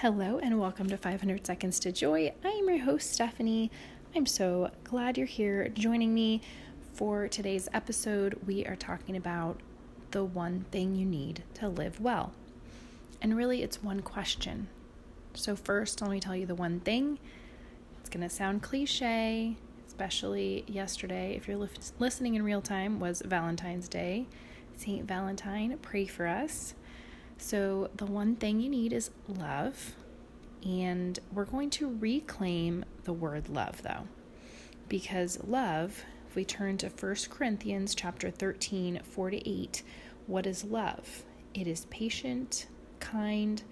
Hello, and welcome to 500 Seconds to Joy. I am your host, Stephanie. I'm so glad you're here joining me for today's episode. We are talking about the one thing you need to live well. And really, it's one question. So, first, let me tell you the one thing. It's going to sound cliche, especially yesterday, if you're listening in real time, was Valentine's Day. St. Valentine, pray for us. So, the one thing you need is love. And we're going to reclaim the word love though. Because love, if we turn to 1 Corinthians chapter 13, 4 to 8, what is love? It is patient, kind,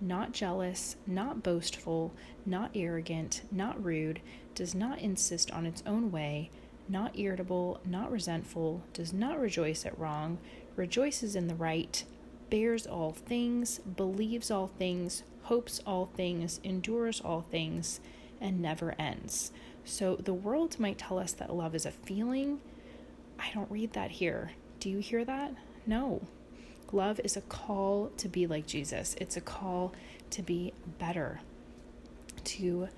not jealous, not boastful, not arrogant, not rude, does not insist on its own way, not irritable, not resentful, does not rejoice at wrong, rejoices in the right bears all things, believes all things, hopes all things, endures all things, and never ends. So the world might tell us that love is a feeling. I don't read that here. Do you hear that? No. Love is a call to be like Jesus, it's a call to be better, to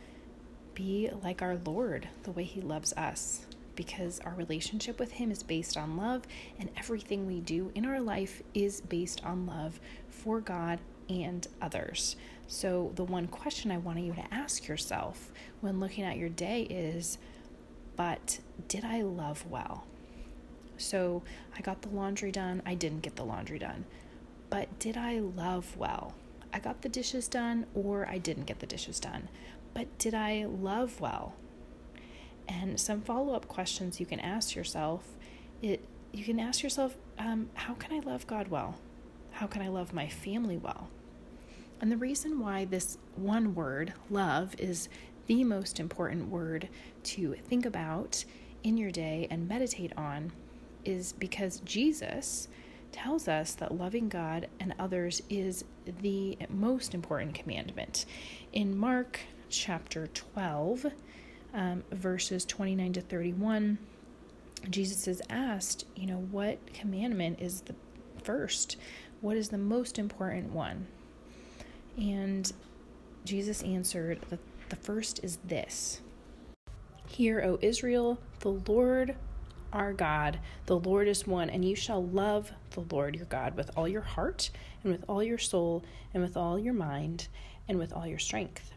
be like our Lord, the way He loves us because our relationship with Him is based on love, and everything we do in our life is based on love for God and others. So, the one question I want you to ask yourself when looking at your day is, but did I love well? So, I got the laundry done, I didn't get the laundry done. But did I love well? I got the dishes done or I didn't get the dishes done. But did I love well? And some follow-up questions you can ask yourself it you can ask yourself um, how can i love god well how can i love my family well and the reason why this one word love is the most important word to think about in your day and meditate on is because jesus tells us that loving God and others is the most important commandment. In Mark chapter 12, um, verses 29 to 31, Jesus is asked, you know, what commandment is the first? What is the most important one? And Jesus answered, the, the first is this Hear, O Israel, the Lord our God, the Lord is one, and you shall love the Lord your God with all your heart, and with all your soul, and with all your mind, and with all your strength.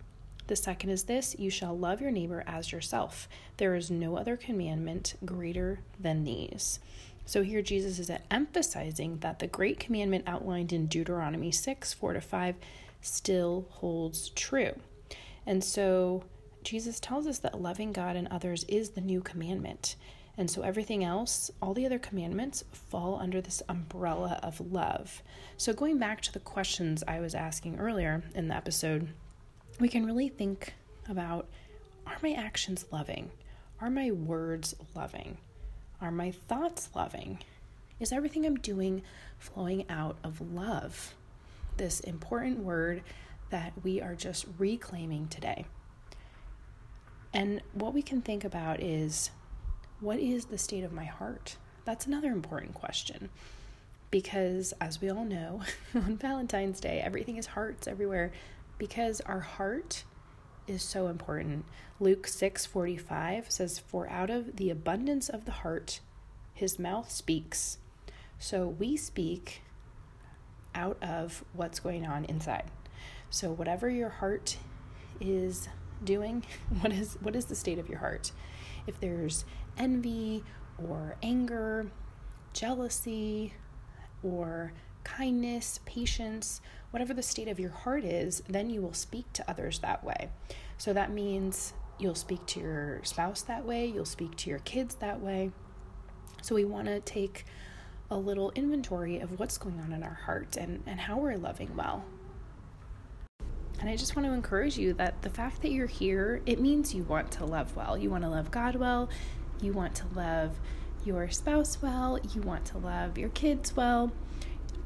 The second is this you shall love your neighbor as yourself. There is no other commandment greater than these. So here Jesus is emphasizing that the great commandment outlined in Deuteronomy 6 4 to 5 still holds true. And so Jesus tells us that loving God and others is the new commandment. And so everything else, all the other commandments, fall under this umbrella of love. So going back to the questions I was asking earlier in the episode, we can really think about are my actions loving? Are my words loving? Are my thoughts loving? Is everything I'm doing flowing out of love? This important word that we are just reclaiming today. And what we can think about is what is the state of my heart? That's another important question. Because as we all know, on Valentine's Day, everything is hearts everywhere because our heart is so important. Luke 6:45 says for out of the abundance of the heart his mouth speaks. So we speak out of what's going on inside. So whatever your heart is doing, what is what is the state of your heart? If there's envy or anger, jealousy or kindness, patience, whatever the state of your heart is, then you will speak to others that way. So that means you'll speak to your spouse that way, you'll speak to your kids that way. So we want to take a little inventory of what's going on in our heart and, and how we're loving well. And I just want to encourage you that the fact that you're here, it means you want to love well. You want to love God well, you want to love your spouse well, you want to love your kids well.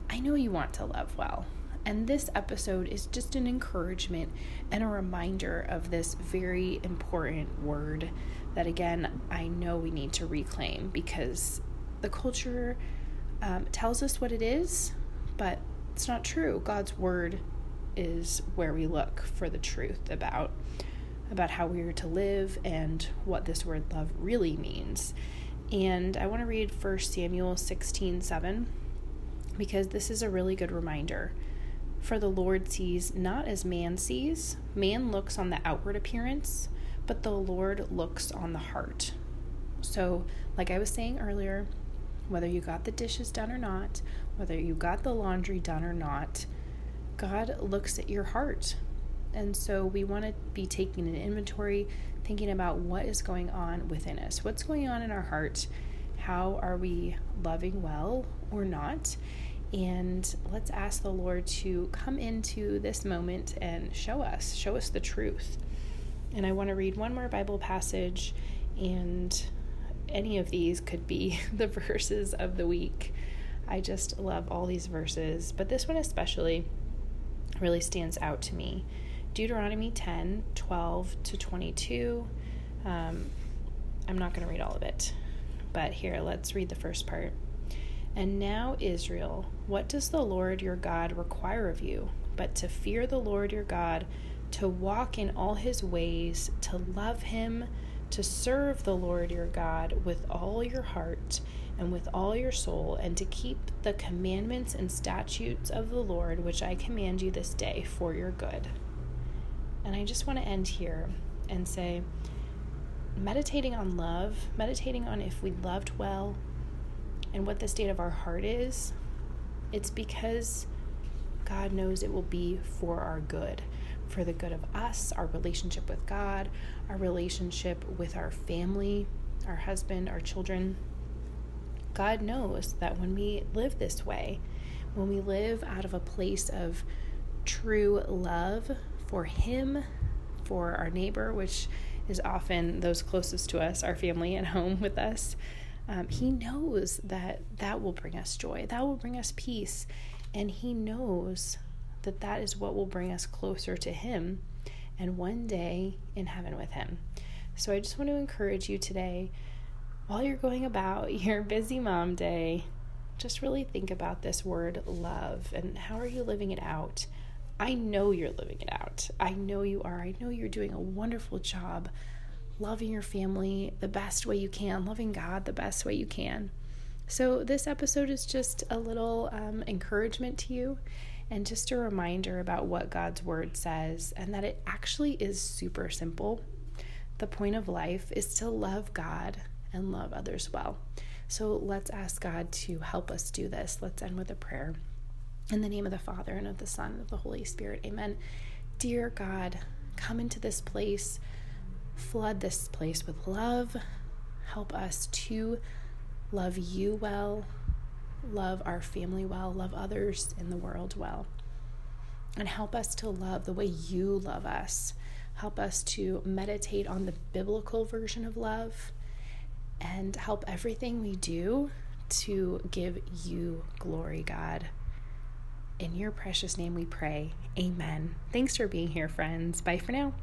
I know you want to love well. And this episode is just an encouragement and a reminder of this very important word that, again, I know we need to reclaim because the culture um, tells us what it is, but it's not true. God's word is where we look for the truth about about how we are to live and what this word love really means. And I want to read 1 Samuel 16 7 because this is a really good reminder. For the Lord sees not as man sees, man looks on the outward appearance, but the Lord looks on the heart. So, like I was saying earlier, whether you got the dishes done or not, whether you got the laundry done or not, God looks at your heart. And so we want to be taking an inventory, thinking about what is going on within us. What's going on in our heart? How are we loving well or not? And let's ask the Lord to come into this moment and show us, show us the truth. And I want to read one more Bible passage, and any of these could be the verses of the week. I just love all these verses, but this one especially really stands out to me. Deuteronomy 10 12 to 22. Um, I'm not going to read all of it, but here, let's read the first part. And now, Israel, what does the Lord your God require of you but to fear the Lord your God, to walk in all his ways, to love him, to serve the Lord your God with all your heart and with all your soul, and to keep the commandments and statutes of the Lord which I command you this day for your good? And I just want to end here and say, meditating on love, meditating on if we loved well and what the state of our heart is, it's because God knows it will be for our good, for the good of us, our relationship with God, our relationship with our family, our husband, our children. God knows that when we live this way, when we live out of a place of true love for Him, for our neighbor, which is often those closest to us, our family at home with us. Um, he knows that that will bring us joy, that will bring us peace, and He knows that that is what will bring us closer to Him and one day in heaven with Him. So I just want to encourage you today, while you're going about your busy mom day, just really think about this word love and how are you living it out? I know you're living it out. I know you are. I know you're doing a wonderful job loving your family the best way you can, loving God the best way you can. So, this episode is just a little um, encouragement to you and just a reminder about what God's word says and that it actually is super simple. The point of life is to love God and love others well. So, let's ask God to help us do this. Let's end with a prayer. In the name of the Father, and of the Son, and of the Holy Spirit, amen. Dear God, come into this place, flood this place with love. Help us to love you well, love our family well, love others in the world well. And help us to love the way you love us. Help us to meditate on the biblical version of love and help everything we do to give you glory, God. In your precious name we pray. Amen. Thanks for being here, friends. Bye for now.